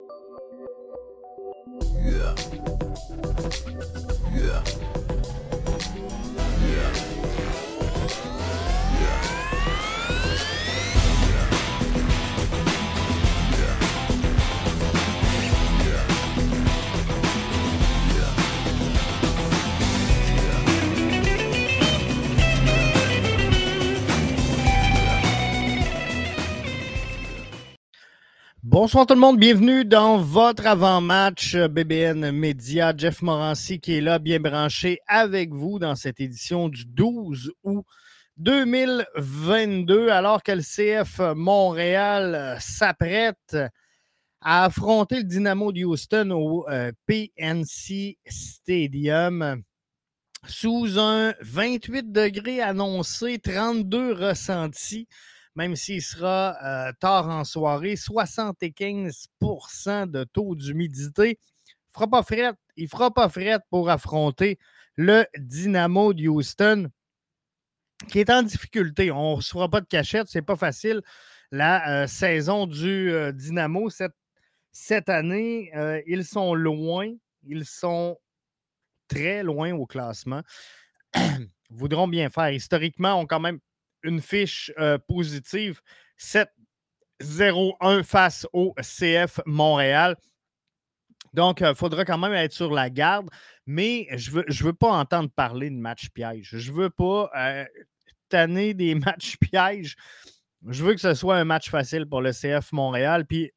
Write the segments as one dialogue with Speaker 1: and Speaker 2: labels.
Speaker 1: Yeah. Yeah. Yeah. Bonsoir tout le monde, bienvenue dans votre avant-match euh, BBN Média. Jeff Morancy qui est là, bien branché avec vous dans cette édition du 12 août 2022, alors que le CF Montréal euh, s'apprête à affronter le Dynamo de au euh, PNC Stadium sous un 28 degrés annoncé, 32 ressentis même s'il sera euh, tard en soirée, 75% de taux d'humidité. Il fera, fera pas fret pour affronter le Dynamo de Houston, qui est en difficulté. On ne fera pas de cachette, c'est pas facile. La euh, saison du euh, Dynamo cette, cette année, ils sont loin. Ils sont très loin au classement. voudront bien faire. Historiquement, ont quand même une fiche euh, positive 7-0-1 face au CF Montréal. Donc, il euh, faudra quand même être sur la garde, mais je ne veux, pas entendre parler de match piège. Je ne veux pas euh, tanner des matchs pièges. Je veux que ce soit un match facile pour le CF Montréal. Puis,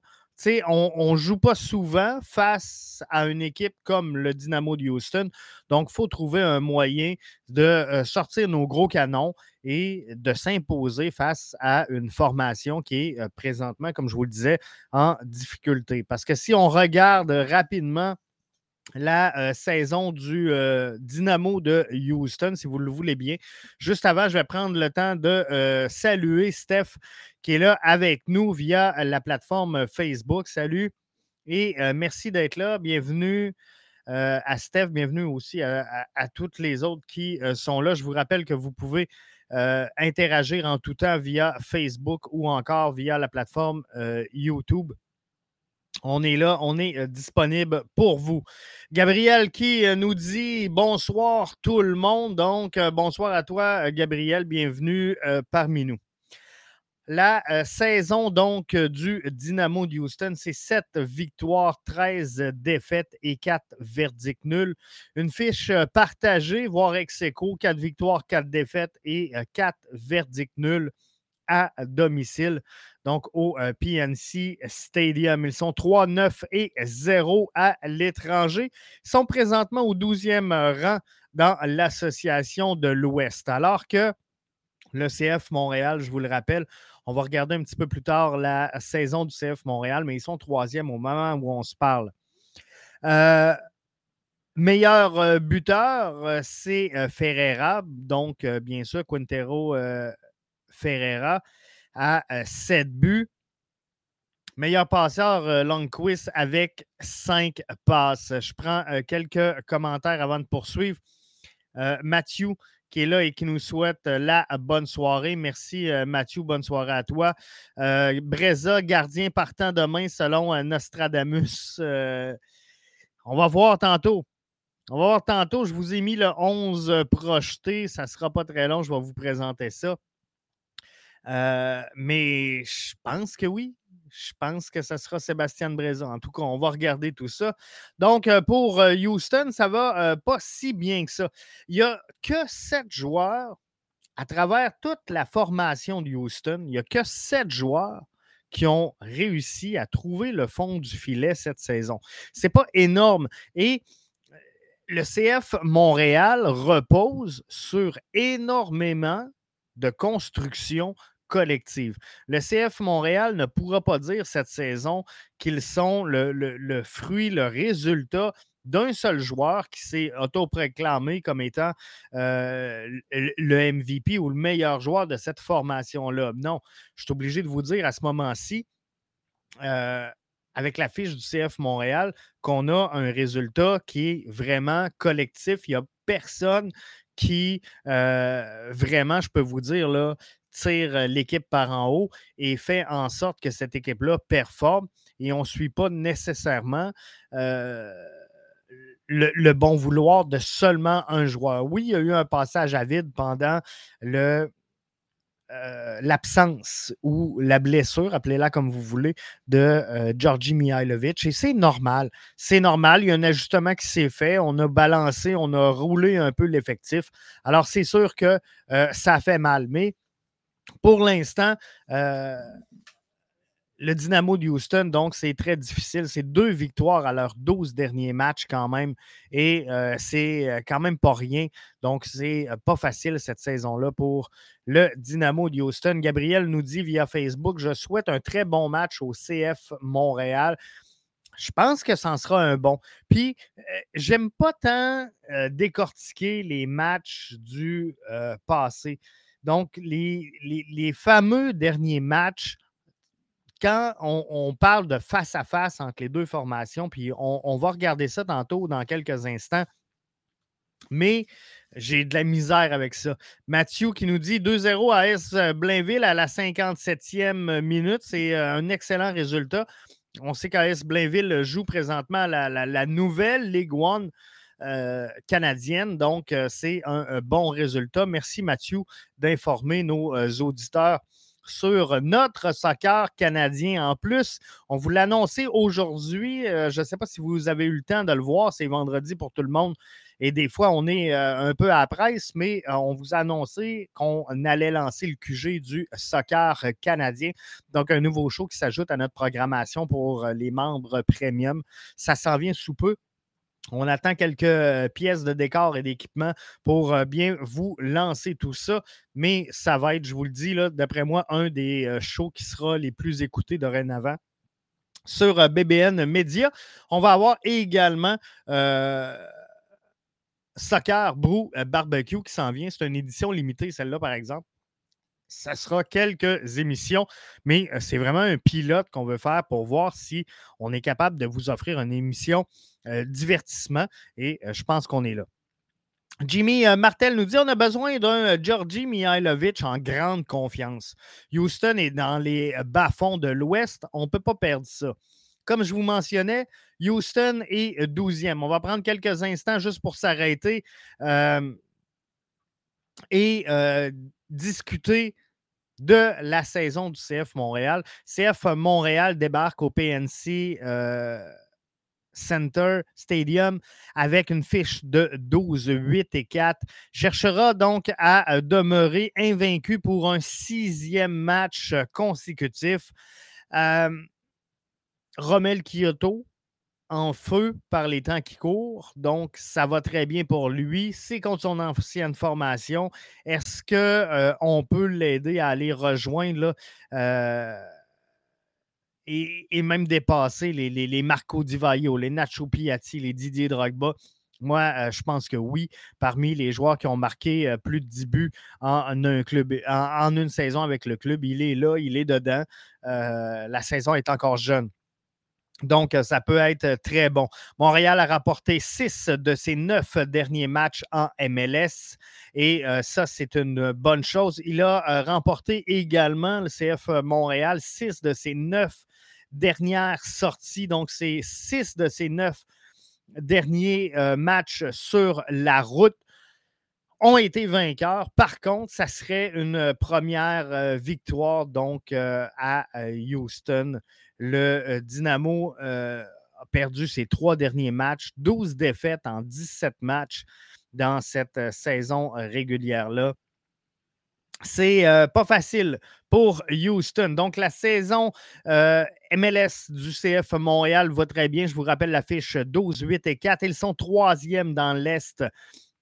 Speaker 1: on ne joue pas souvent face à une équipe comme le Dynamo de Houston. Donc, il faut trouver un moyen de euh, sortir nos gros canons et de s'imposer face à une formation qui est euh, présentement, comme je vous le disais, en difficulté. Parce que si on regarde rapidement la euh, saison du Dynamo de Houston, si vous le voulez bien. Juste avant, je vais prendre le temps de saluer Steph qui est là avec nous via la plateforme Facebook. Salut et euh, merci d'être là. Bienvenue euh, à Steph, bienvenue aussi à, toutes les autres qui euh, sont là. Je vous rappelle que vous pouvez interagir en tout temps via Facebook ou encore via la plateforme YouTube. On est là, on est disponible pour vous. Gabriel qui nous dit bonsoir tout le monde. Donc, bonsoir à toi, Gabriel. Bienvenue parmi nous. La euh, saison donc euh, du Dynamo de Houston, c'est 7 victoires, 13 défaites et 4 verdicts nuls. Une fiche euh, partagée, voire ex aequo, 4 victoires, 4 défaites et 4 verdicts nuls à domicile. Donc au PNC Stadium. Ils sont 3, 9 et 0 à l'étranger. Ils sont présentement au 12e rang dans l'association de l'Ouest. Alors que le CF Montréal, je vous le rappelle, on va regarder un petit peu plus tard la saison du CF Montréal, mais ils sont troisième au moment où on se parle. Euh, meilleur euh, buteur, euh, c'est Ferreira. Donc, bien sûr, Quintero Ferreira a 7 buts. Meilleur passeur, Longquist avec 5 passes. Je prends quelques commentaires avant de poursuivre. Mathieu qui est là et qui nous souhaite euh, la bonne soirée. Merci, euh, Mathieu. Bonne soirée à toi. Euh, Breza, gardien partant demain selon Nostradamus. on va voir tantôt. On va voir tantôt. Je vous ai mis le 11 projeté. Ça ne sera pas très long. Je vais vous présenter ça. Mais je pense que oui. Je pense que ce sera Sébastien Breza. En tout cas, on va regarder tout ça. Donc, euh, pour euh, Houston, ça va euh, pas si bien que ça. Il n'y a que sept joueurs à travers toute la formation de Houston. Il n'y a que sept joueurs qui ont réussi à trouver le fond du filet cette saison. Ce n'est pas énorme. Et le CF Montréal repose sur énormément de construction collective. Le CF Montréal ne pourra pas dire cette saison qu'ils sont le, fruit, le résultat d'un seul joueur qui s'est autoproclamé comme étant euh, le MVP ou le meilleur joueur de cette formation-là. Non, je suis obligé de vous dire à ce moment-ci, euh, avec la fiche du CF Montréal, qu'on a un résultat qui est vraiment collectif. Il n'y a personne qui, euh, vraiment, je peux vous dire, là, tire l'équipe par en haut et fait en sorte que cette équipe-là performe et on ne suit pas nécessairement le, bon vouloir de seulement un joueur. Oui, il y a eu un passage à vide pendant le, l'absence ou la blessure, appelez-la comme vous voulez, de Georgi Mihailovic. Et c'est normal. C'est normal. Il y a un ajustement qui s'est fait. On a balancé, on a roulé un peu l'effectif. Alors, c'est sûr que euh, ça fait mal. Mais pour l'instant, le Dynamo de Houston, donc, c'est très difficile. C'est deux victoires à leurs 12 derniers matchs quand même. Et euh, c'est euh, quand même pas rien. Donc, c'est euh, pas facile cette saison-là pour le Dynamo de Houston. Gabriel nous dit via Facebook Je souhaite un très bon match au CF Montréal. Je pense que ça en sera un bon. Puis, j'aime pas tant décortiquer les matchs du passé. Donc, les, fameux derniers matchs quand on, parle de face à face entre les deux formations, puis on, va regarder ça tantôt dans quelques instants, mais j'ai de la misère avec ça. Mathieu qui nous dit 2-0 à S Blainville à la 57e minute. C'est euh, un excellent résultat. On sait qu'AS Blainville joue présentement la, nouvelle Ligue One euh, canadienne. Donc, euh, c'est un, bon résultat. Merci Mathieu d'informer nos auditeurs sur notre soccer canadien. En plus, on vous l'a annoncé aujourd'hui. Euh, je ne sais pas si vous avez eu le temps de le voir. C'est vendredi pour tout le monde. Et des fois, on est euh, un peu à presse, mais euh, on vous a annoncé qu'on allait lancer le QG du soccer canadien. Donc, un nouveau show qui s'ajoute à notre programmation pour les membres premium. Ça s'en vient sous peu. On attend quelques euh, pièces de décor et d'équipement pour euh, bien vous lancer tout ça. Mais ça va être, je vous le dis, d'après moi, un des euh, shows qui sera les plus écoutés dorénavant sur BBN Media. On va avoir également Soccer Brew Barbecue qui s'en vient. C'est une édition limitée, celle-là, par exemple. Ça sera quelques émissions, mais c'est vraiment un pilote qu'on veut faire pour voir si on est capable de vous offrir une émission divertissement et je pense qu'on est là. Jimmy euh, Martel nous dit on a besoin d'un Georgi Mihailovic en grande confiance. Houston est dans les bas-fonds de l'Ouest. On ne peut pas perdre ça. Comme je vous mentionnais, Houston est 12e. On va prendre quelques instants juste pour s'arrêter et discuter de la saison du CF Montréal. CF Montréal débarque au PNC Center Stadium avec une fiche de 12, 8 et 4. Cherchera donc à euh, demeurer invaincu pour un sixième match euh, consécutif. Euh, Romel Kyoto en feu par les temps qui courent, donc ça va très bien pour lui. C'est contre son ancienne formation. Est-ce qu'on peut l'aider à aller rejoindre là, et, même dépasser les, les, Marco Di Vaio, les Nacho Piatti, les Didier Drogba? Moi, euh, je pense que oui, parmi les joueurs qui ont marqué euh, plus de 10 buts en, une saison avec le club, il est là, il est dedans. Euh, la saison est encore jeune. Donc, ça peut être très bon. Montréal a rapporté six de ses neuf derniers matchs en MLS et ça, c'est une bonne chose. Il a remporté également le CF Montréal six de ses neuf dernières sorties. Donc, c'est six de ces neuf derniers euh, matchs sur la route ont été vainqueurs. Par contre, ça serait une première euh, victoire donc euh, à Houston. Le Dynamo a perdu ses trois derniers matchs, 12 défaites en 17 matchs dans cette saison régulière-là c'est euh, pas facile pour Houston. Donc, la saison euh, MLS du CF Montréal va très bien. Je vous rappelle la fiche 12, 8 et 4. Ils sont troisième dans l'Est.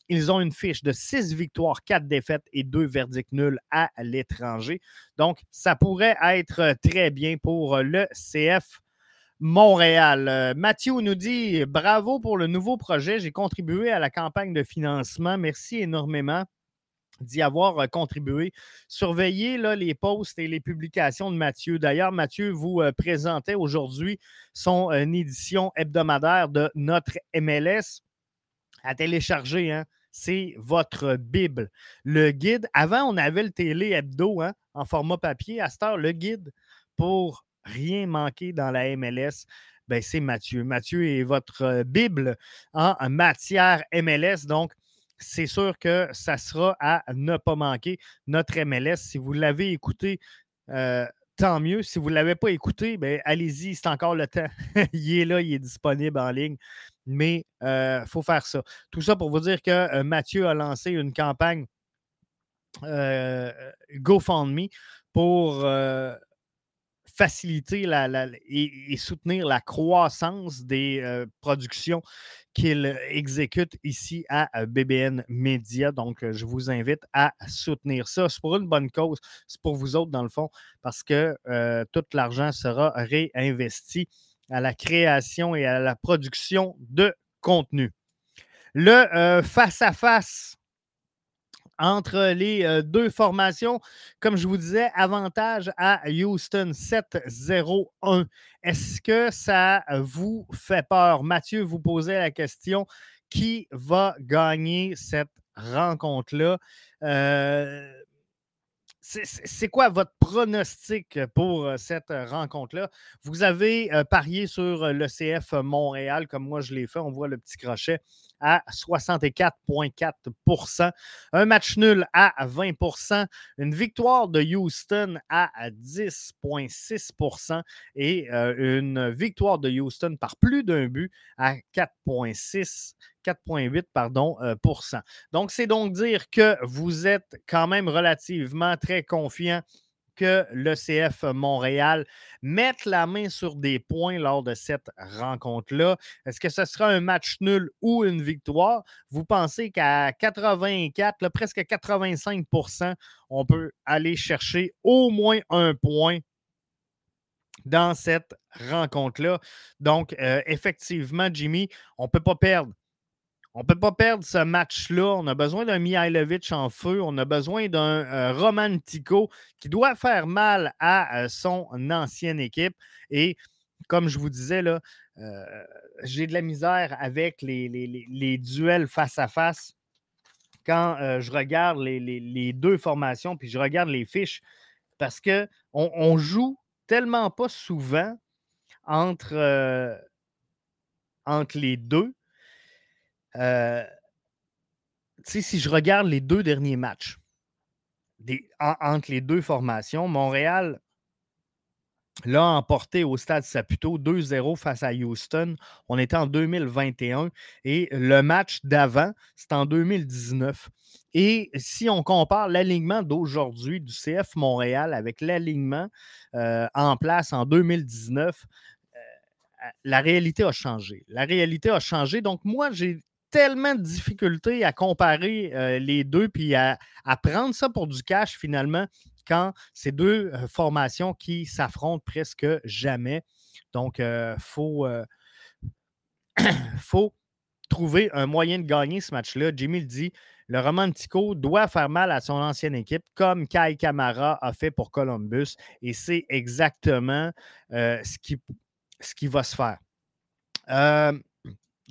Speaker 1: Ils ont une fiche de 6 victoires, 4 défaites et 2 verdicts nuls à l'étranger. Donc, ça pourrait être très bien pour le CF Montréal. Euh, Mathieu nous dit bravo pour le nouveau projet. J'ai contribué à la campagne de financement. Merci énormément d'y avoir euh, contribué. Surveillez là, les posts et les publications de Mathieu. D'ailleurs, Mathieu vous euh, présentait aujourd'hui son euh, édition hebdomadaire de notre MLS à télécharger. Hein. C'est votre Bible. Le guide, avant, on avait le télé hebdo hein, en format papier. À cette heure, le guide pour rien manquer dans la MLS, ben, c'est Mathieu. Mathieu est votre Bible en matière MLS. Donc, c'est sûr que ça sera à ne pas manquer notre MLS. Si vous l'avez écouté, euh, tant mieux. Si vous ne l'avez pas écouté, ben, allez-y, c'est encore le temps. il est là, il est disponible en ligne. Mais il euh, faut faire ça. Tout ça pour vous dire que euh, Mathieu a lancé une campagne GoFundMe pour faciliter et, soutenir la croissance des euh, productions qu'il exécute ici à euh, BBN Media. Donc, euh, je vous invite à soutenir ça. C'est pour une bonne cause. C'est pour vous autres, dans le fond, parce que tout l'argent sera réinvesti à la création et à la production de contenu. Le face à -face entre les euh, deux formations. Comme je vous disais, avantage à Houston 7-0-1. Est-ce que ça vous fait peur? Mathieu vous posait la question qui va gagner cette rencontre-là? Euh, c'est quoi votre pronostic pour cette rencontre-là? Vous avez parié sur le CF Montréal, comme moi je l'ai fait. On voit le petit crochet à 64,4% Un match nul à 20% Une victoire de Houston à 10,6% et une victoire de Houston par plus d'un but à 4,6 4,8 pardon, euh, Donc, c'est donc dire que vous êtes quand même relativement très confiant que le CF Montréal mette la main sur des points lors de cette rencontre-là. Est-ce que ce sera un match nul ou une victoire? Vous pensez qu'à 84, presque 85% on peut aller chercher au moins un point dans cette rencontre-là. Donc, euh, effectivement, Jimmy, on ne peut pas perdre. On ne peut pas perdre ce match-là. On a besoin d'un Mihailovic en feu. On a besoin d'un euh, Romantico qui doit faire mal à euh, son ancienne équipe. Et comme je vous disais, euh, j'ai de la misère avec les, duels face à face. Quand je regarde les, deux formations, puis je regarde les fiches, parce qu'on on joue tellement pas souvent entre, entre les deux euh, si je regarde les deux derniers matchs entre les deux formations, Montréal l'a emporté au stade Saputo 2-0 face à Houston. On était en 2021 et le match d'avant, c'est en 2019. Et si on compare l'alignement d'aujourd'hui du CF Montréal avec l'alignement euh, en place en 2019, euh, la réalité a changé. La réalité a changé. Donc, moi, j'ai tellement de difficultés à comparer euh, les deux puis à, prendre ça pour du cash finalement quand c'est deux euh, formations qui s'affrontent presque jamais. Donc, il euh, faut, faut trouver un moyen de gagner ce match-là. Jimmy le dit, le Romantico doit faire mal à son ancienne équipe, comme Kai Kamara a fait pour Columbus. Et c'est exactement ce, qui, ce qui va se faire.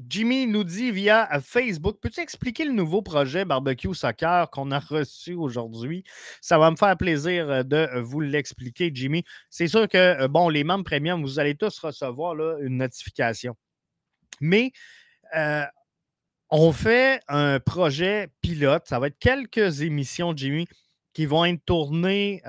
Speaker 1: Jimmy nous dit via euh, Facebook Peux-tu expliquer le nouveau projet Barbecue Soccer qu'on a reçu aujourd'hui? Ça va me faire plaisir euh, de euh, vous l'expliquer, Jimmy. C'est sûr que, bon, les membres premium, vous allez tous recevoir une notification. Mais on fait un projet pilote. Ça va être quelques émissions, Jimmy, qui vont être tournées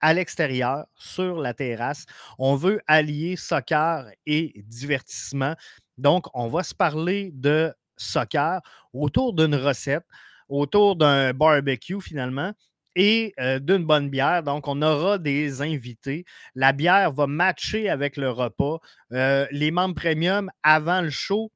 Speaker 1: à l'extérieur, sur la terrasse. On veut allier soccer et divertissement. Donc, on va se parler de soccer autour d'une recette, autour d'un barbecue finalement et euh, d'une bonne bière. Donc, on aura des invités. La bière va matcher avec le repas. Euh, les membres premium, avant le show,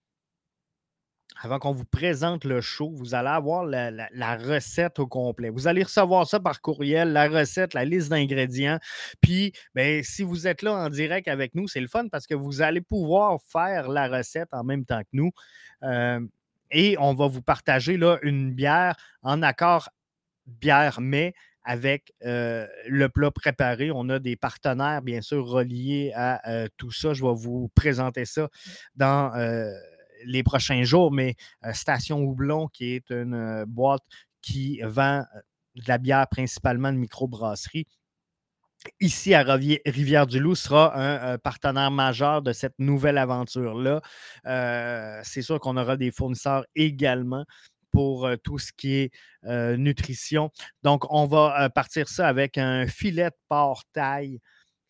Speaker 1: avant qu'on vous présente le show, vous allez avoir la, recette au complet. Vous allez recevoir ça par courriel, la recette, la liste d'ingrédients. Puis, ben, si vous êtes là en direct avec nous, c'est le fun parce que vous allez pouvoir faire la recette en même temps que nous. Euh, et on va vous partager là, une bière en accord bière-mais avec euh, le plat préparé. On a des partenaires, bien sûr, reliés à euh, tout ça. Je vais vous présenter ça dans les prochains jours, mais Station Houblon, qui est une boîte qui vend de la bière principalement de microbrasserie, ici à Rivière-du-Loup sera un, partenaire majeur de cette nouvelle aventure-là. c'est sûr qu'on aura des fournisseurs également pour tout ce qui est nutrition. Donc, on va partir ça avec un filet de taille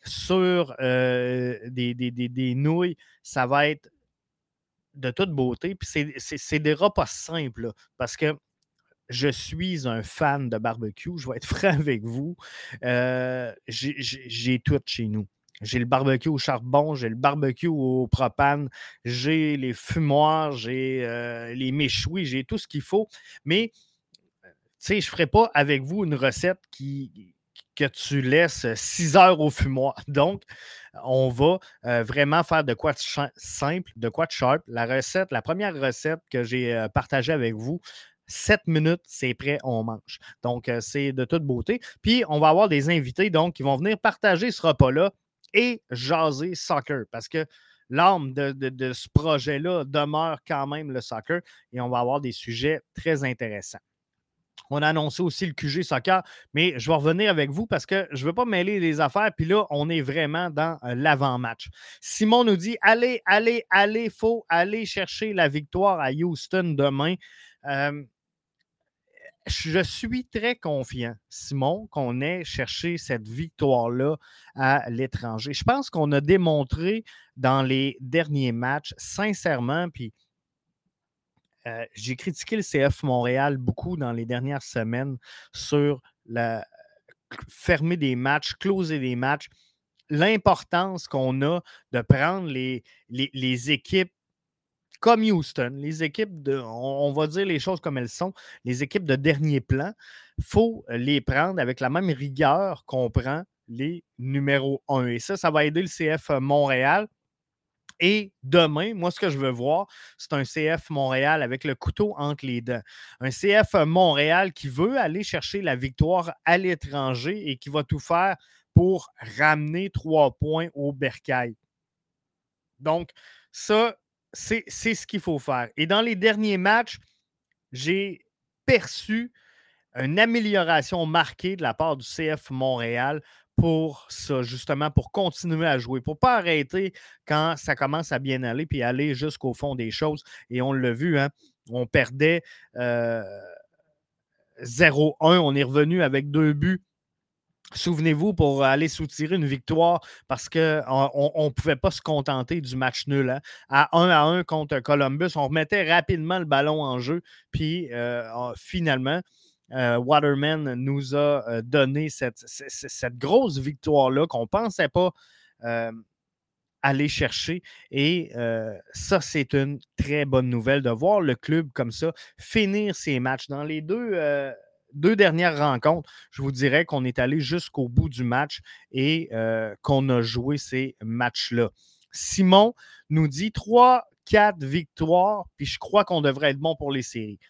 Speaker 1: sur des, des, nouilles. Ça va être de toute beauté. Puis c'est des repas simples parce que je suis un fan de barbecue. Je vais être franc avec vous. j'ai tout chez nous. J'ai le barbecue au charbon, j'ai le barbecue au propane, j'ai les fumoirs, j'ai euh, les méchouis, j'ai tout ce qu'il faut. Mais, tu sais, je ne ferai pas avec vous une recette qui, que tu laisses 6 heures au fumoir. Donc, on va euh, vraiment faire de quoi simple, de quoi de sharp. La recette, la première recette que j'ai euh, partagée avec vous, 7 minutes, c'est prêt, on mange. Donc, c'est de toute beauté. Puis, on va avoir des invités donc, qui vont venir partager ce repas-là et jaser soccer parce que l'âme de, ce projet-là demeure quand même le soccer et on va avoir des sujets très intéressants. On a annoncé aussi le QG soccer, mais je vais revenir avec vous parce que je ne veux pas mêler les affaires. Puis là, on est vraiment dans euh, l'avant-match. Simon nous dit allez, allez, allez, faut aller chercher la victoire à Houston demain. Euh, je suis très confiant, Simon, qu'on ait cherché cette victoire-là à l'étranger. Je pense qu'on a démontré dans les derniers matchs, sincèrement, puis euh, j'ai critiqué le CF Montréal beaucoup dans les dernières semaines sur fermer des matchs, closer des matchs, l'importance qu'on a de prendre les, les équipes comme Houston, les équipes de, on, va dire les choses comme elles sont, les équipes de dernier plan, il faut les prendre avec la même rigueur qu'on prend les numéros 1. Et ça, ça va aider le CF Montréal. Et demain, moi, ce que je veux voir, c'est un CF Montréal avec le couteau entre les dents. Un CF Montréal qui veut aller chercher la victoire à l'étranger et qui va tout faire pour ramener trois points au bercail. Donc, ça, c'est ce qu'il faut faire. Et dans les derniers matchs, j'ai perçu une amélioration marquée de la part du CF Montréal pour ça, justement, pour continuer à jouer, pour ne pas arrêter quand ça commence à bien aller, puis aller jusqu'au fond des choses. Et on l'a vu, hein, on perdait 0-1, euh, on est revenu avec deux buts Souvenez-vous, pour aller soutirer une victoire, parce qu'on ne pouvait pas se contenter du match nul. Hein. À 1 à 1 contre Columbus, on remettait rapidement le ballon en jeu. Puis euh, finalement, euh, Waterman nous a euh, donné cette, grosse victoire-là qu'on ne pensait pas aller chercher. Et ça, c'est une très bonne nouvelle de voir le club comme ça finir ses matchs. Dans les deux deux dernières rencontres, je vous dirais qu'on est allé jusqu'au bout du match et euh, qu'on a joué ces matchs-là. Simon nous dit 3, 4 victoires, puis je crois qu'on devrait être bon pour les séries.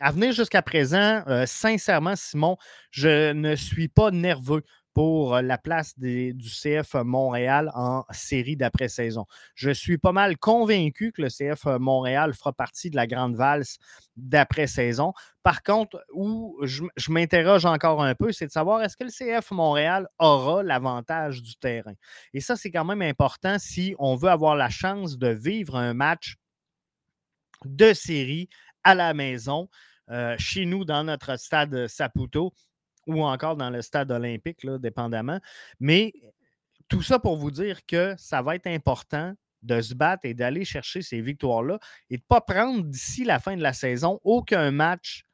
Speaker 1: À venir jusqu'à présent, euh, sincèrement, Simon, je ne suis pas nerveux pour euh, la place du CF Montréal en série d'après-saison. Je suis pas mal convaincu que le CF Montréal fera partie de la grande valse d'après-saison. Par contre, où je, m'interroge encore un peu, c'est de savoir est-ce que le CF Montréal aura l'avantage du terrain? Et ça, c'est quand même important si on veut avoir la chance de vivre un match de série à la maison. Euh, chez nous, dans notre stade Saputo, ou encore dans le stade olympique, là, dépendamment. Mais tout ça pour vous dire que ça va être important de se battre et d'aller chercher ces victoires-là et de ne pas prendre d'ici la fin de la saison aucun match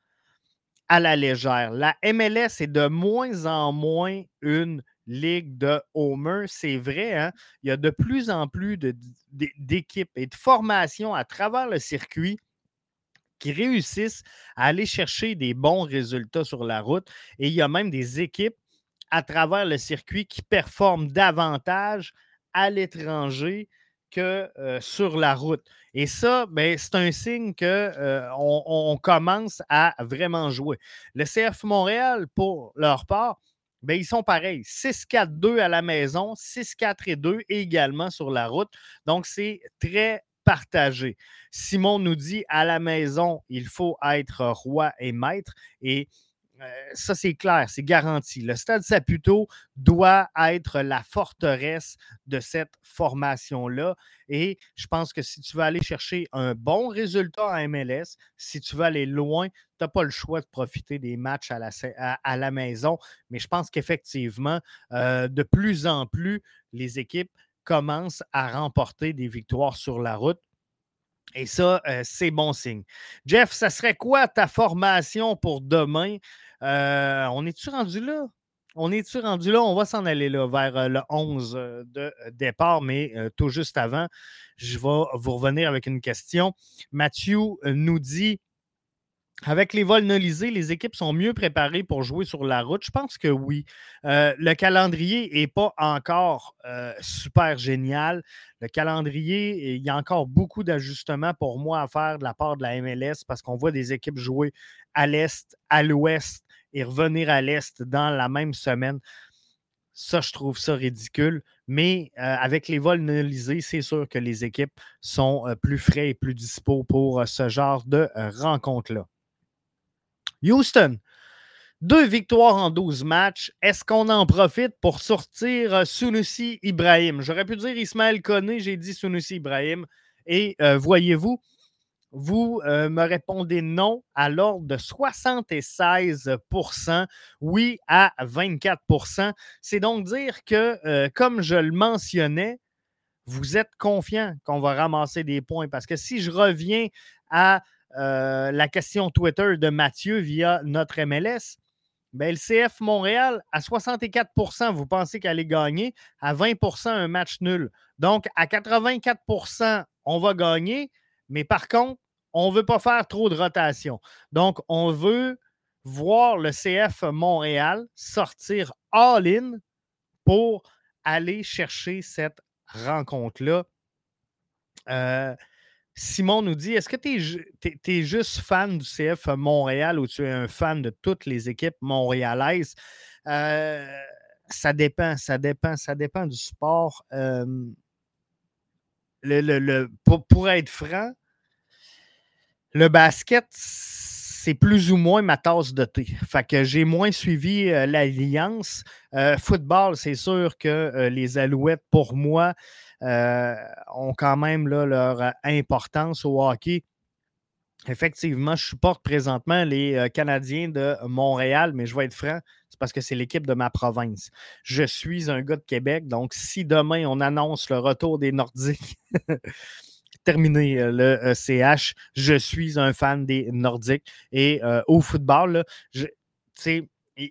Speaker 1: à la légère. La MLS est de moins en moins une ligue de homer. C'est vrai, hein? il y a de plus en plus d'équipes et de formations à travers le circuit qui réussissent à aller chercher des bons résultats sur la route. Et il y a même des équipes à travers le circuit qui performent davantage à l'étranger que euh, sur la route. Et ça, ben, c'est un signe qu'on euh, on commence à vraiment jouer. Le CF Montréal, pour leur part, ben, ils sont pareils. 6-4-2 à la maison, 6-4 2 également sur la route. Donc, c'est très Simon nous dit à la maison, il faut être roi et maître. Et euh, ça, c'est clair, c'est garanti. Le Stade Saputo doit être la forteresse de cette formation-là. Et je pense que si tu veux aller chercher un bon résultat en MLS, si tu veux aller loin, tu n'as pas le choix de profiter des matchs à la, à, la maison. Mais je pense qu'effectivement, euh, de plus en plus, les équipes commencent à remporter des victoires sur la route. Et ça, euh, c'est bon signe. Jeff, ça serait quoi ta formation pour demain? Euh, on est-tu rendu là? On est-tu rendu là? On va s'en aller là vers euh, le 11 de départ, mais tout juste avant, je vais vous revenir avec une question. Mathieu nous dit avec les vols nolisés, les équipes sont mieux préparées pour jouer sur la route? Je pense que oui. Euh, le calendrier n'est pas encore euh, super génial. Le calendrier, il y a encore beaucoup d'ajustements pour moi à faire de la part de la MLS parce qu'on voit des équipes jouer à l'Est, à l'Ouest et revenir à l'Est dans la même semaine. Ça, je trouve ça ridicule. Mais euh, avec les vols nolisés, c'est sûr que les équipes sont plus frais et plus dispo pour ce genre de rencontre-là. Houston, deux victoires en 12 matchs. Est-ce qu'on en profite pour sortir euh, Sunusi Ibrahim? J'aurais pu dire Ismaël Koné, j'ai dit Sunusi Ibrahim. Et euh, voyez-vous, vous euh, me répondez non à l'ordre de 76% oui à 24% C'est donc dire que, comme je le mentionnais, vous êtes confiant qu'on va ramasser des points. Parce que si je reviens à euh, la question Twitter de Mathieu via notre MLS. Ben, le CF Montréal, à 64% vous pensez qu'elle est gagnée, à 20% un match nul. Donc, à 84% on va gagner, mais par contre, on ne veut pas faire trop de rotation. Donc, on veut voir le CF Montréal sortir all-in pour aller chercher cette rencontre-là. Euh, Simon nous dit Est-ce que tu es, juste fan du CF Montréal ou tu es un fan de toutes les équipes montréalaises? Euh, Ça dépend, ça dépend, ça dépend du sport. le, pour, être franc, le basket, c'est plus ou moins ma tasse de thé. Fait que j'ai moins suivi euh, l'Alliance. Euh, football, c'est sûr que les Alouettes, pour moi, euh, ont quand même leur importance au hockey. Effectivement, je supporte présentement les euh, Canadiens de Montréal, mais je vais être franc, c'est parce que c'est l'équipe de ma province. Je suis un gars de Québec, donc si demain on annonce le retour des Nordiques, terminé euh, le CH, je suis un fan des Nordiques. Et au football, il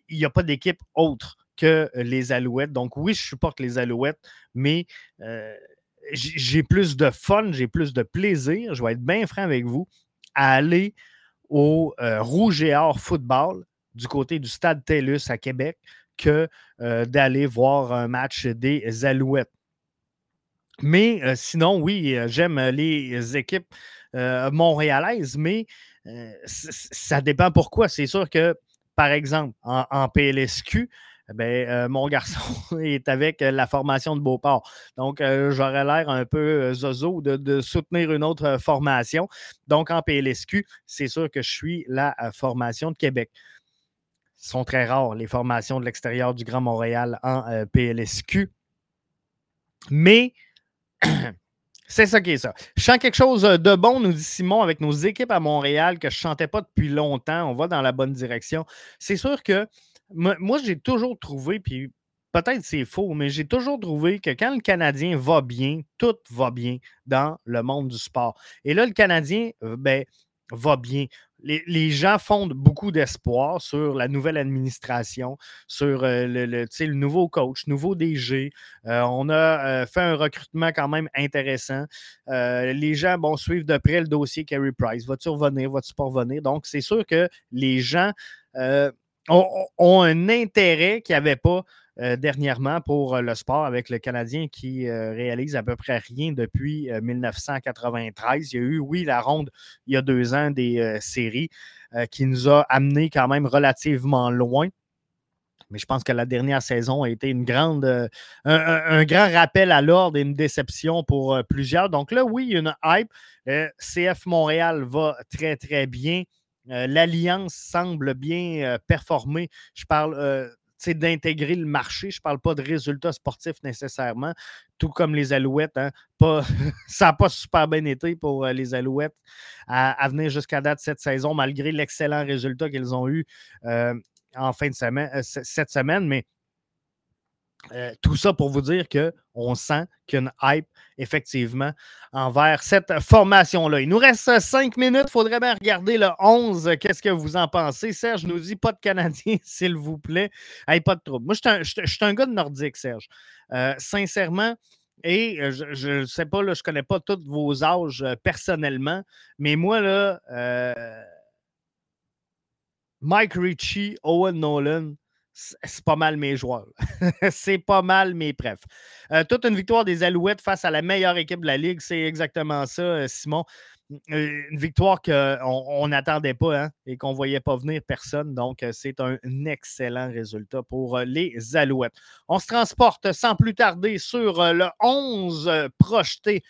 Speaker 1: n'y a pas d'équipe autre que les Alouettes. Donc oui, je supporte les Alouettes, mais j'ai plus de fun, j'ai plus de plaisir, je vais être bien franc avec vous, à aller au Rouge et Or football du côté du Stade TELUS à Québec que d'aller voir un match des Alouettes. Mais sinon, oui, j'aime les équipes montréalaises, mais ça dépend pourquoi. C'est sûr que, par exemple, en PLSQ, ben, euh, mon garçon est avec euh, la formation de Beauport. Donc, euh, j'aurais l'air un peu zozo de, soutenir une autre formation. Donc, en PLSQ, c'est sûr que je suis la formation de Québec. Ce sont très rares, les formations de l'extérieur du Grand Montréal en PLSQ. Mais c'est ça qui est ça. Je quelque chose de bon, nous dit Simon, avec nos équipes à Montréal que je ne chantais pas depuis longtemps. On va dans la bonne direction. C'est sûr que moi, j'ai toujours trouvé, puis peut-être c'est faux, mais j'ai toujours trouvé que quand le Canadien va bien, tout va bien dans le monde du sport. Et là, le Canadien, euh, ben, va bien. Les, gens fondent beaucoup d'espoir sur la nouvelle administration, sur euh, le, le, nouveau coach, nouveau DG. Euh, on a fait un recrutement quand même intéressant. les gens vont suivre de près le dossier Carey Price. Va-tu revenir? Va-tu pas revenir? Donc, c'est sûr que les gens ont, un intérêt qu'il n'y avait pas euh, dernièrement pour euh, le sport avec le Canadien qui euh, réalise à peu près rien depuis 1993. Il y a eu, oui, la ronde il y a deux ans des séries qui nous a amené quand même relativement loin. Mais je pense que la dernière saison a été un, grand rappel à l'ordre et une déception pour plusieurs. Donc là, oui, une hype. CF Montréal va très, très bien. L'Alliance semble bien performer. Je parle d'intégrer le marché. Je ne parle pas de résultats sportifs nécessairement, tout comme les Alouettes. Hein. Pas, ça n'a pas super bien été pour les Alouettes à, venir jusqu'à date cette saison, malgré l'excellent résultat qu'ils ont eu en fin de semaine, euh, cette semaine, mais euh, tout ça pour vous dire qu'on sent qu'il y a une hype, effectivement, envers cette formation-là. Il nous reste cinq minutes. Il faudrait bien regarder le 11. Qu'est-ce que vous en pensez? Serge nous dit pas de Canadiens, s'il vous plaît. pas de trouble. Moi, je suis un, gars de nordique, Serge. Euh, sincèrement, et je ne sais pas, je ne connais pas tous vos âges personnellement, mais moi, là, Mike Ritchie, Owen Nolan, c'est pas mal mes joueurs. c'est pas mal mes prefs. Euh, toute une victoire des Alouettes face à la meilleure équipe de la Ligue, c'est exactement ça, euh, Simon. Euh, une victoire qu'on n'attendait pas hein, et qu'on ne voyait pas venir personne. Donc, c'est un excellent résultat pour les Alouettes. On se transporte sans plus tarder sur le 11 projeté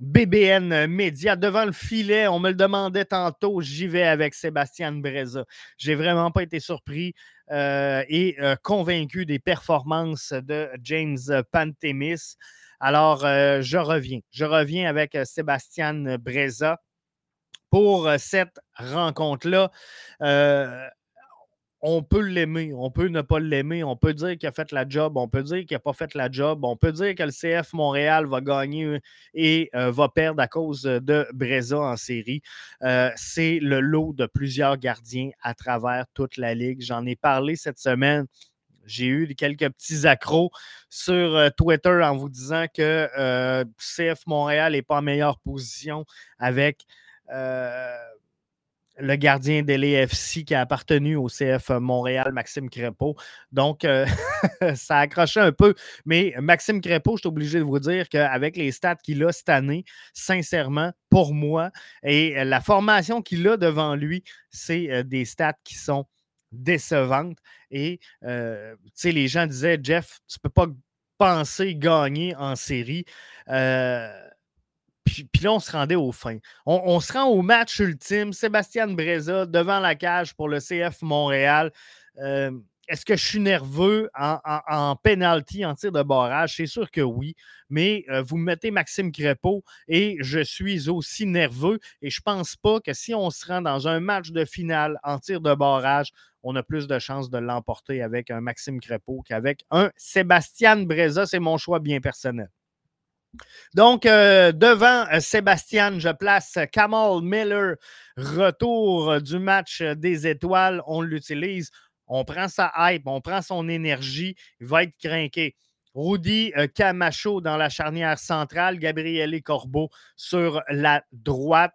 Speaker 1: BBN Média devant le filet. On me le demandait tantôt. J'y vais avec Sébastien Breza. J'ai vraiment pas été surpris euh, et euh, convaincu des performances de James Pantemis. Alors, euh, je reviens. Je reviens avec Sébastien Breza pour cette rencontre-là on peut l'aimer, on peut ne pas l'aimer, on peut dire qu'il a fait la job, on peut dire qu'il n'a pas fait la job, on peut dire que le CF Montréal va gagner et euh, va perdre à cause de Breza en série. Euh, c'est le lot de plusieurs gardiens à travers toute la ligue. J'en ai parlé cette semaine. J'ai eu quelques petits accros sur euh, Twitter en vous disant que CF Montréal n'est pas en meilleure position avec le gardien de l'EFC qui a appartenu au CF Montréal, Maxime Crépeau. Donc, euh, ça a accroché un peu. Mais Maxime Crépeau, je suis obligé de vous dire qu'avec les stats qu'il a cette année, sincèrement, pour moi, et la formation qu'il a devant lui, c'est euh, des stats qui sont décevantes. Et, euh, tu sais, les gens disaient, Jeff, tu ne peux pas penser gagner en série. Puis, là, on se rendait au fin. On, se rend au match ultime. Sébastien Breza devant la cage pour le CF Montréal. Est-ce que je suis nerveux en, en, penalty, en tir de barrage? C'est sûr que oui. Mais euh, vous mettez Maxime Crépeau et je suis aussi nerveux. Et je ne pense pas que si on se rend dans un match de finale en tir de barrage, on a plus de chances de l'emporter avec un Maxime Crépeau qu'avec un Sébastien Breza. C'est mon choix bien personnel. Donc, euh, devant euh, Sébastien, je place Kamal Miller. Retour du match des étoiles. On l'utilise. On prend sa hype, on prend son énergie. Il va être craqué. Rudy euh, Camacho dans la charnière centrale. Gabriele Corbeau sur la droite.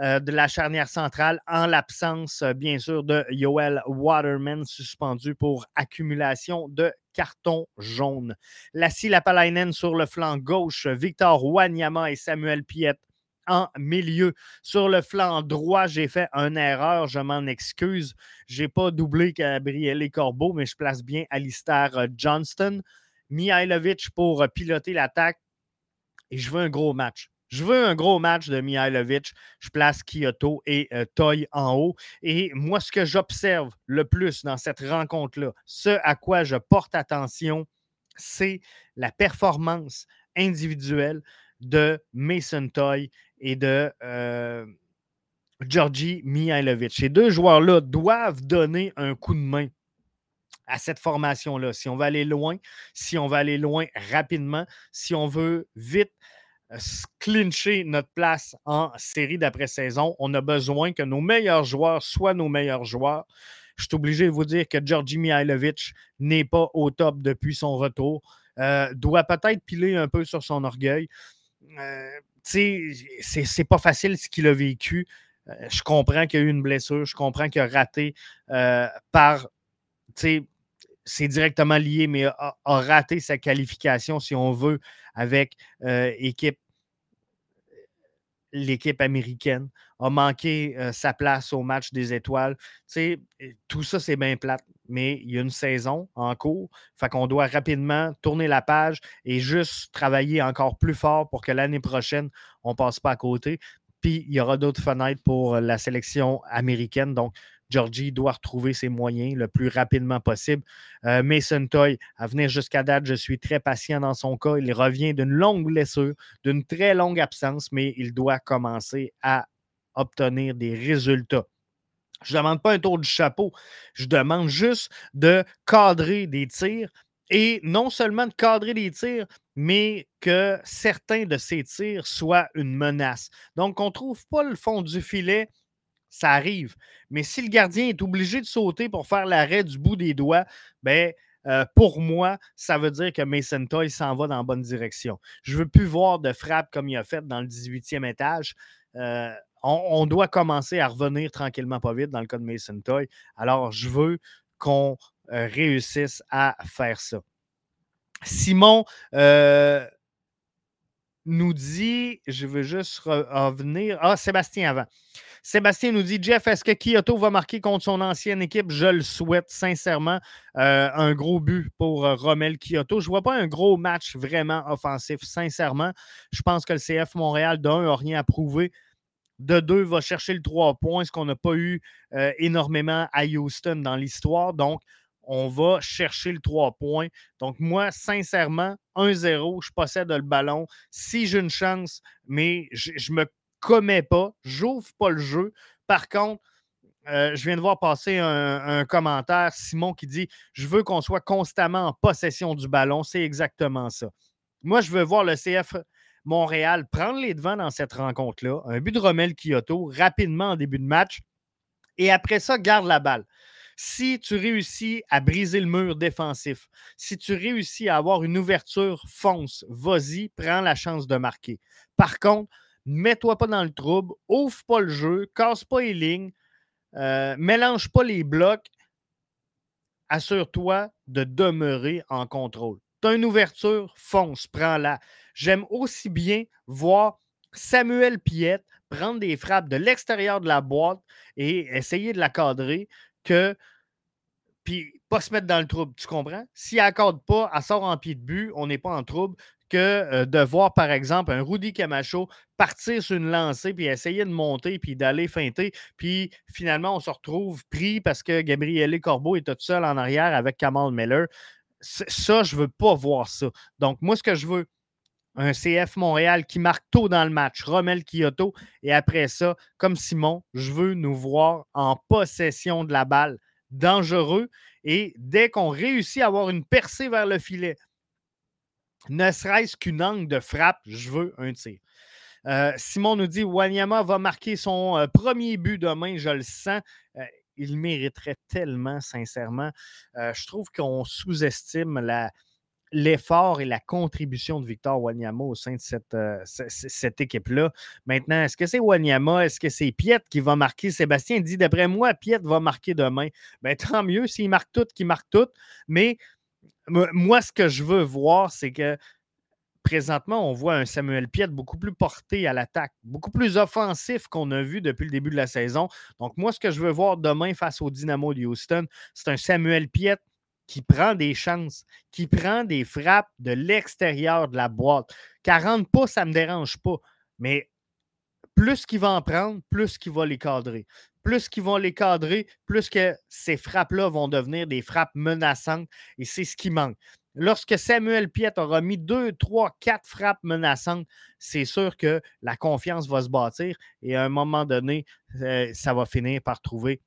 Speaker 1: Euh, de la charnière centrale en l'absence, euh, bien sûr, de Yoel Waterman suspendu pour accumulation de carton jaune. Lassie Lapalainen sur le flanc gauche, Victor Wanyama et Samuel Piet en milieu. Sur le flanc droit, j'ai fait une erreur, je m'en excuse. Je n'ai pas doublé Gabriel Corbeau, mais je place bien Alistair Johnston. Mihailovic pour piloter l'attaque. Et je veux un gros match. Je veux un gros match de Mihailovic. Je place Kyoto et euh, Toy en haut. Et moi, ce que j'observe le plus dans cette rencontre-là, ce à quoi je porte attention, c'est la performance individuelle de Mason Toy et de euh, Georgi Mihailovic. Ces deux joueurs-là doivent donner un coup de main à cette formation-là. Si on va aller loin, si on va aller loin rapidement, si on veut vite clincher notre place en série d'après-saison. On a besoin que nos meilleurs joueurs soient nos meilleurs joueurs. Je suis obligé de vous dire que Georgi Mihailovic n'est pas au top depuis son retour. Euh, doit peut-être piler un peu sur son orgueil. Euh, c'est pas facile ce qu'il a vécu. Euh, je comprends qu'il y a eu une blessure. Je comprends qu'il a raté euh, par c'est directement lié, mais a, raté sa qualification, si on veut, avec équipe l'équipe américaine, a manqué euh, sa place au match des étoiles. tout ça, c'est bien plate, mais il y a une saison en cours. Fait qu'on doit rapidement tourner la page et juste travailler encore plus fort pour que l'année prochaine, on ne passe pas à côté. Puis il y aura d'autres fenêtres pour la sélection américaine. Donc, Georgie doit retrouver ses moyens le plus rapidement possible. Euh, Mason Toy, à venir jusqu'à date, je suis très patient dans son cas. Il revient d'une longue blessure, d'une très longue absence, mais il doit commencer à obtenir des résultats. Je ne demande pas un tour du chapeau, je demande juste de cadrer des tirs et non seulement de cadrer des tirs, mais que certains de ces tirs soient une menace. Donc, on ne trouve pas le fond du filet ça arrive. Mais si le gardien est obligé de sauter pour faire l'arrêt du bout des doigts, ben, euh, pour moi, ça veut dire que Mason Toy s'en va dans la bonne direction. Je ne veux plus voir de frappe comme il a fait dans le 18e étage. Euh, on, doit commencer à revenir tranquillement, pas vite, dans le cas de Mason Toy. Alors, je veux qu'on euh, réussisse à faire ça. Simon nous dit, je veux juste revenir. Ah, Sébastien avant. Sébastien nous dit Jeff, est-ce que Kyoto va marquer contre son ancienne équipe? Je le souhaite sincèrement. Euh, un gros but pour euh, Romel Kyoto. Je ne vois pas un gros match vraiment offensif, sincèrement. Je pense que le CF Montréal, d'un, n'a rien à prouver. De deux, va chercher le trois points, ce qu'on n'a pas eu euh, énormément à Houston dans l'histoire. Donc, on va chercher le trois points. Donc, moi, sincèrement, 1-0, je possède le ballon. Si j'ai une chance, mais je, je me commets pas, j'ouvre pas le jeu. Par contre, euh, je viens de voir passer un, commentaire, Simon, qui dit Je veux qu'on soit constamment en possession du ballon. C'est exactement ça. Moi, je veux voir le CF Montréal prendre les devants dans cette rencontre-là. Un but de Romel Kyoto rapidement en début de match. Et après ça, garde la balle. Si tu réussis à briser le mur défensif, si tu réussis à avoir une ouverture, fonce, vas-y, prends la chance de marquer. Par contre, mets-toi pas dans le trouble, ouvre pas le jeu, casse pas les lignes, euh, mélange pas les blocs. Assure-toi de demeurer en contrôle. Tu as une ouverture, fonce, prends-la. J'aime aussi bien voir Samuel Piette prendre des frappes de l'extérieur de la boîte et essayer de la cadrer que puis pas se mettre dans le trouble, tu comprends? Si elle accorde pas, elle sort en pied de but, on n'est pas en trouble que euh, de voir, par exemple, un Rudy Camacho partir sur une lancée, puis essayer de monter, puis d'aller feinter, puis finalement, on se retrouve pris parce que Gabriel Corbeau est tout seul en arrière avec Kamal Miller. Ça, je veux pas voir ça. Donc, moi, ce que je veux, un CF Montréal qui marque tôt dans le match, Romel Kyoto, et après ça, comme Simon, je veux nous voir en possession de la balle, dangereux, et dès qu'on réussit à avoir une percée vers le filet, ne serait-ce qu'une angle de frappe, je veux un tir. Euh, Simon nous dit Wanyama va marquer son euh, premier but demain, je le sens. Euh, il mériterait tellement, sincèrement. je trouve qu'on sous-estime l'effort et la contribution de Victor Wanyama au sein de cette, cette équipe-là. Maintenant, est-ce que c'est Wanyama? Est-ce que c'est Piet qui va marquer? Sébastien dit, d'après moi, Piet va marquer demain. Ben, tant mieux s'il marque tout, qu'il marque tout. Mais moi, ce que je veux voir, c'est que présentement, on voit un Samuel Piet beaucoup plus porté à l'attaque, beaucoup plus offensif qu'on a vu depuis le début de la saison. Donc, moi, ce que je veux voir demain face au Dynamo de Houston, c'est un Samuel Piet qui prend des chances, qui prend des frappes de l'extérieur de la boîte. 40 pas, ça ne me dérange pas. Mais plus qu'il va en prendre, plus qu'il va les cadrer plus qu'ils vont les cadrer, plus que ces frappes-là vont devenir des frappes menaçantes. Et c'est ce qui manque. Lorsque Samuel Piet aura mis deux, trois, quatre frappes menaçantes, c'est sûr que la confiance va se bâtir et à un moment donné, euh, ça va finir par trouver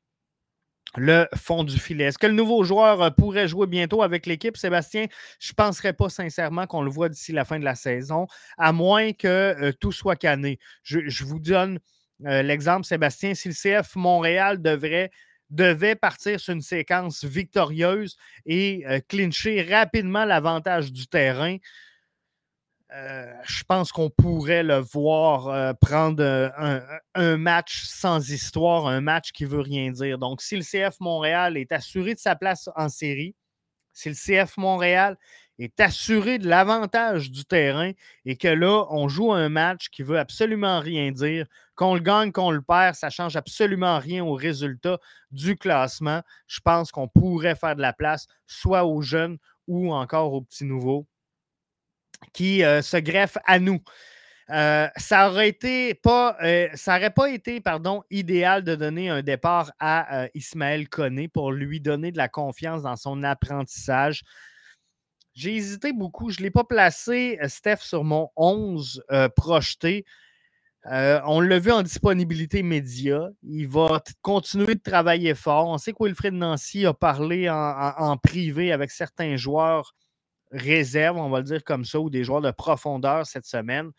Speaker 1: le fond du filet. Est-ce que le nouveau joueur euh, pourrait jouer bientôt avec l'équipe, Sébastien? Je ne penserais pas sincèrement qu'on le voit d'ici la fin de la saison, à moins que euh, tout soit canné. je vous donne euh, l'exemple, Sébastien, si le CF Montréal devait partir sur une séquence victorieuse et clincher rapidement l'avantage du terrain, euh, je pense qu'on pourrait le voir prendre un, match sans histoire, un match qui veut rien dire. Donc, si le CF Montréal est assuré de sa place en série, si le CF Montréal est assuré de l'avantage du terrain et que là, on joue un match qui veut absolument rien dire. Qu'on le gagne, qu'on le perd, ça change absolument rien au résultat du classement. Je pense qu'on pourrait faire de la place soit aux jeunes ou encore aux petits nouveaux qui euh, se greffent à nous. Euh, ça aurait été pas, euh, ça n'aurait pas été pardon, idéal de donner un départ à Ismaël Koné pour lui donner de la confiance dans son apprentissage. J'ai hésité beaucoup. Je ne l'ai pas placé, Steph, sur mon 11 projeté. on l'a vu en disponibilité média. Il va continuer de travailler fort. On sait que Wilfred Nancy a parlé en privé avec certains joueurs réserve, on va le dire comme ça, ou des joueurs de profondeur cette semaine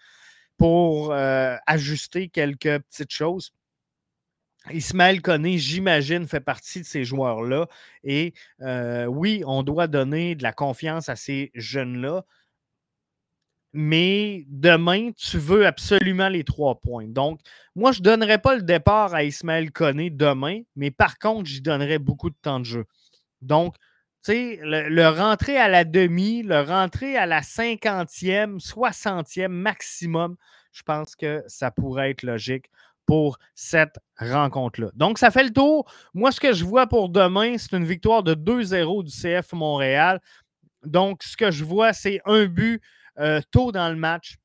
Speaker 1: pour euh, ajuster quelques petites choses. Ismaël Koné, j'imagine, fait partie de ces joueurs-là. Et euh, oui, on doit donner de la confiance à ces jeunes-là. Mais demain, tu veux absolument les trois points. Donc, moi, je ne donnerai pas le départ à Ismaël Koné demain, mais par contre, j'y donnerai beaucoup de temps de jeu. Donc, le, le rentrer à la demi, le rentrer à la cinquantième, soixantième maximum, je pense que ça pourrait être logique pour cette rencontre-là. Donc, ça fait le tour. Moi, ce que je vois pour demain, c'est une victoire de 2-0 du CF Montréal. Donc, ce que je vois, c'est un but euh, tôt dans le match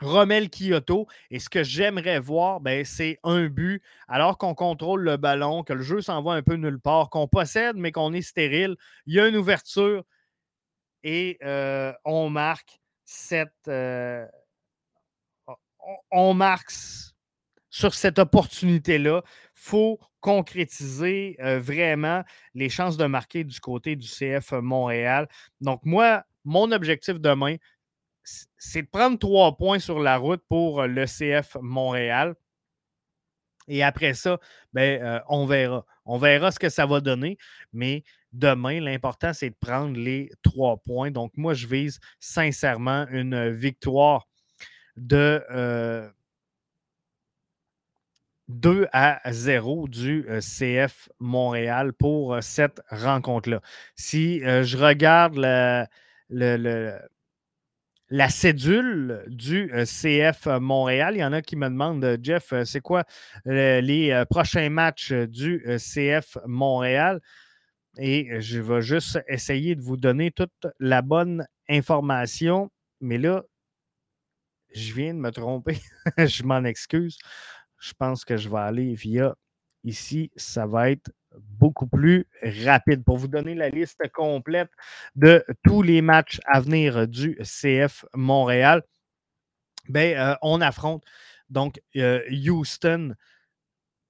Speaker 1: Romel Kyoto. Et ce que j'aimerais voir, ben, c'est un but alors qu'on contrôle le ballon, que le jeu s'en va un peu nulle part, qu'on possède, mais qu'on est stérile. Il y a une ouverture et euh, on marque cette. Euh, marque sur cette opportunité-là. Faut concrétiser euh, vraiment les chances de marquer du côté du CF Montréal. Donc, moi, mon objectif demain, c'est de prendre trois points sur la route pour euh, le CF Montréal. Et après ça, ben, euh, on verra. On verra ce que ça va donner. Mais demain, l'important, c'est de prendre les trois points. Donc, moi, je vise sincèrement une victoire de 2 euh, à 0 du CF Montréal pour cette rencontre-là. Si je regarde le la cédule du euh, CF Montréal. Il y en a qui me demandent, euh, Jeff, euh, c'est quoi les prochains matchs du CF Montréal? Et je vais juste essayer de vous donner toute la bonne information. Mais là, je viens de me tromper. je m'en excuse. Je pense que je vais aller via ici. Ça va être beaucoup plus rapide. Pour vous donner la liste complète de tous les matchs à venir du CF Montréal, ben, euh, on affronte donc euh, Houston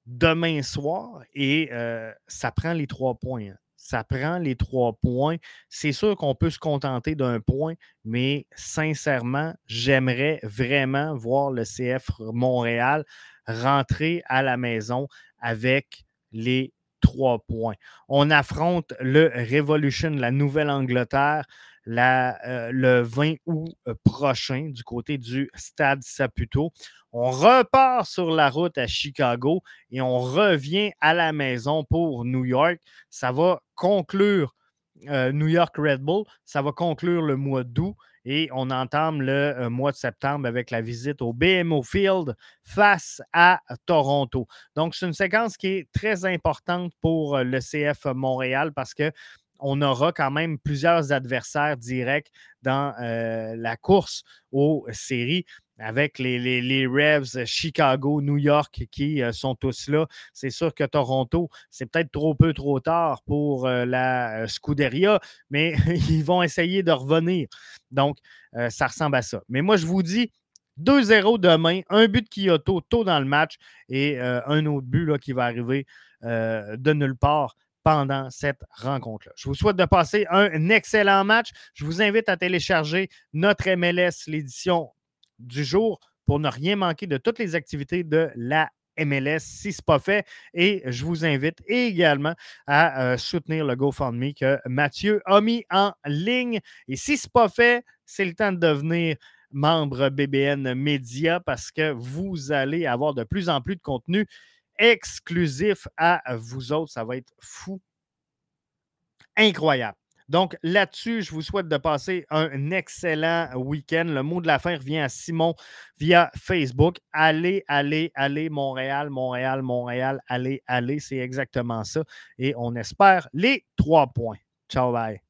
Speaker 1: demain soir et euh, ça prend les trois points. Ça prend les trois points. C'est sûr qu'on peut se contenter d'un point, mais sincèrement, j'aimerais vraiment voir le CF Montréal rentrer à la maison avec les trois points. On affronte le Revolution, la Nouvelle-Angleterre, euh, le 20 août euh, prochain du côté du Stade Saputo. On repart sur la route à Chicago et on revient à la maison pour New York. Ça va conclure euh, New York Red Bull. Ça va conclure le mois d'août et on entame le euh, mois de septembre avec la visite au BMO Field face à Toronto. Donc, c'est une séquence qui est très importante pour euh, le CF Montréal parce que on aura quand même plusieurs adversaires directs dans la course aux séries avec les, les, Revs, Chicago, New York qui euh, sont tous là. C'est sûr que Toronto, c'est peut-être trop peu, trop tard pour euh, la euh, Scuderia, mais ils vont essayer de revenir. Donc, ça ressemble à ça. Mais moi, je vous dis, 2-0 demain, un but de Kyoto tôt dans le match et un autre but qui va arriver de nulle part pendant cette rencontre-là. Je vous souhaite de passer un excellent match. Je vous invite à télécharger notre MLS, l'édition du jour pour ne rien manquer de toutes les activités de la MLS si ce n'est pas fait. Et je vous invite également à euh, soutenir le GoFundMe que Mathieu a mis en ligne. Et si ce n'est pas fait, c'est le temps de devenir membre BBN Media parce que vous allez avoir de plus en plus de contenu exclusif à vous autres. Ça va être fou. Incroyable. Donc là-dessus, je vous souhaite de passer un excellent week-end. Le mot de la fin revient à Simon via Facebook. Allez, allez, allez, Montréal, Montréal, Montréal, allez, allez. C'est exactement ça. Et on espère les trois points. Ciao, bye.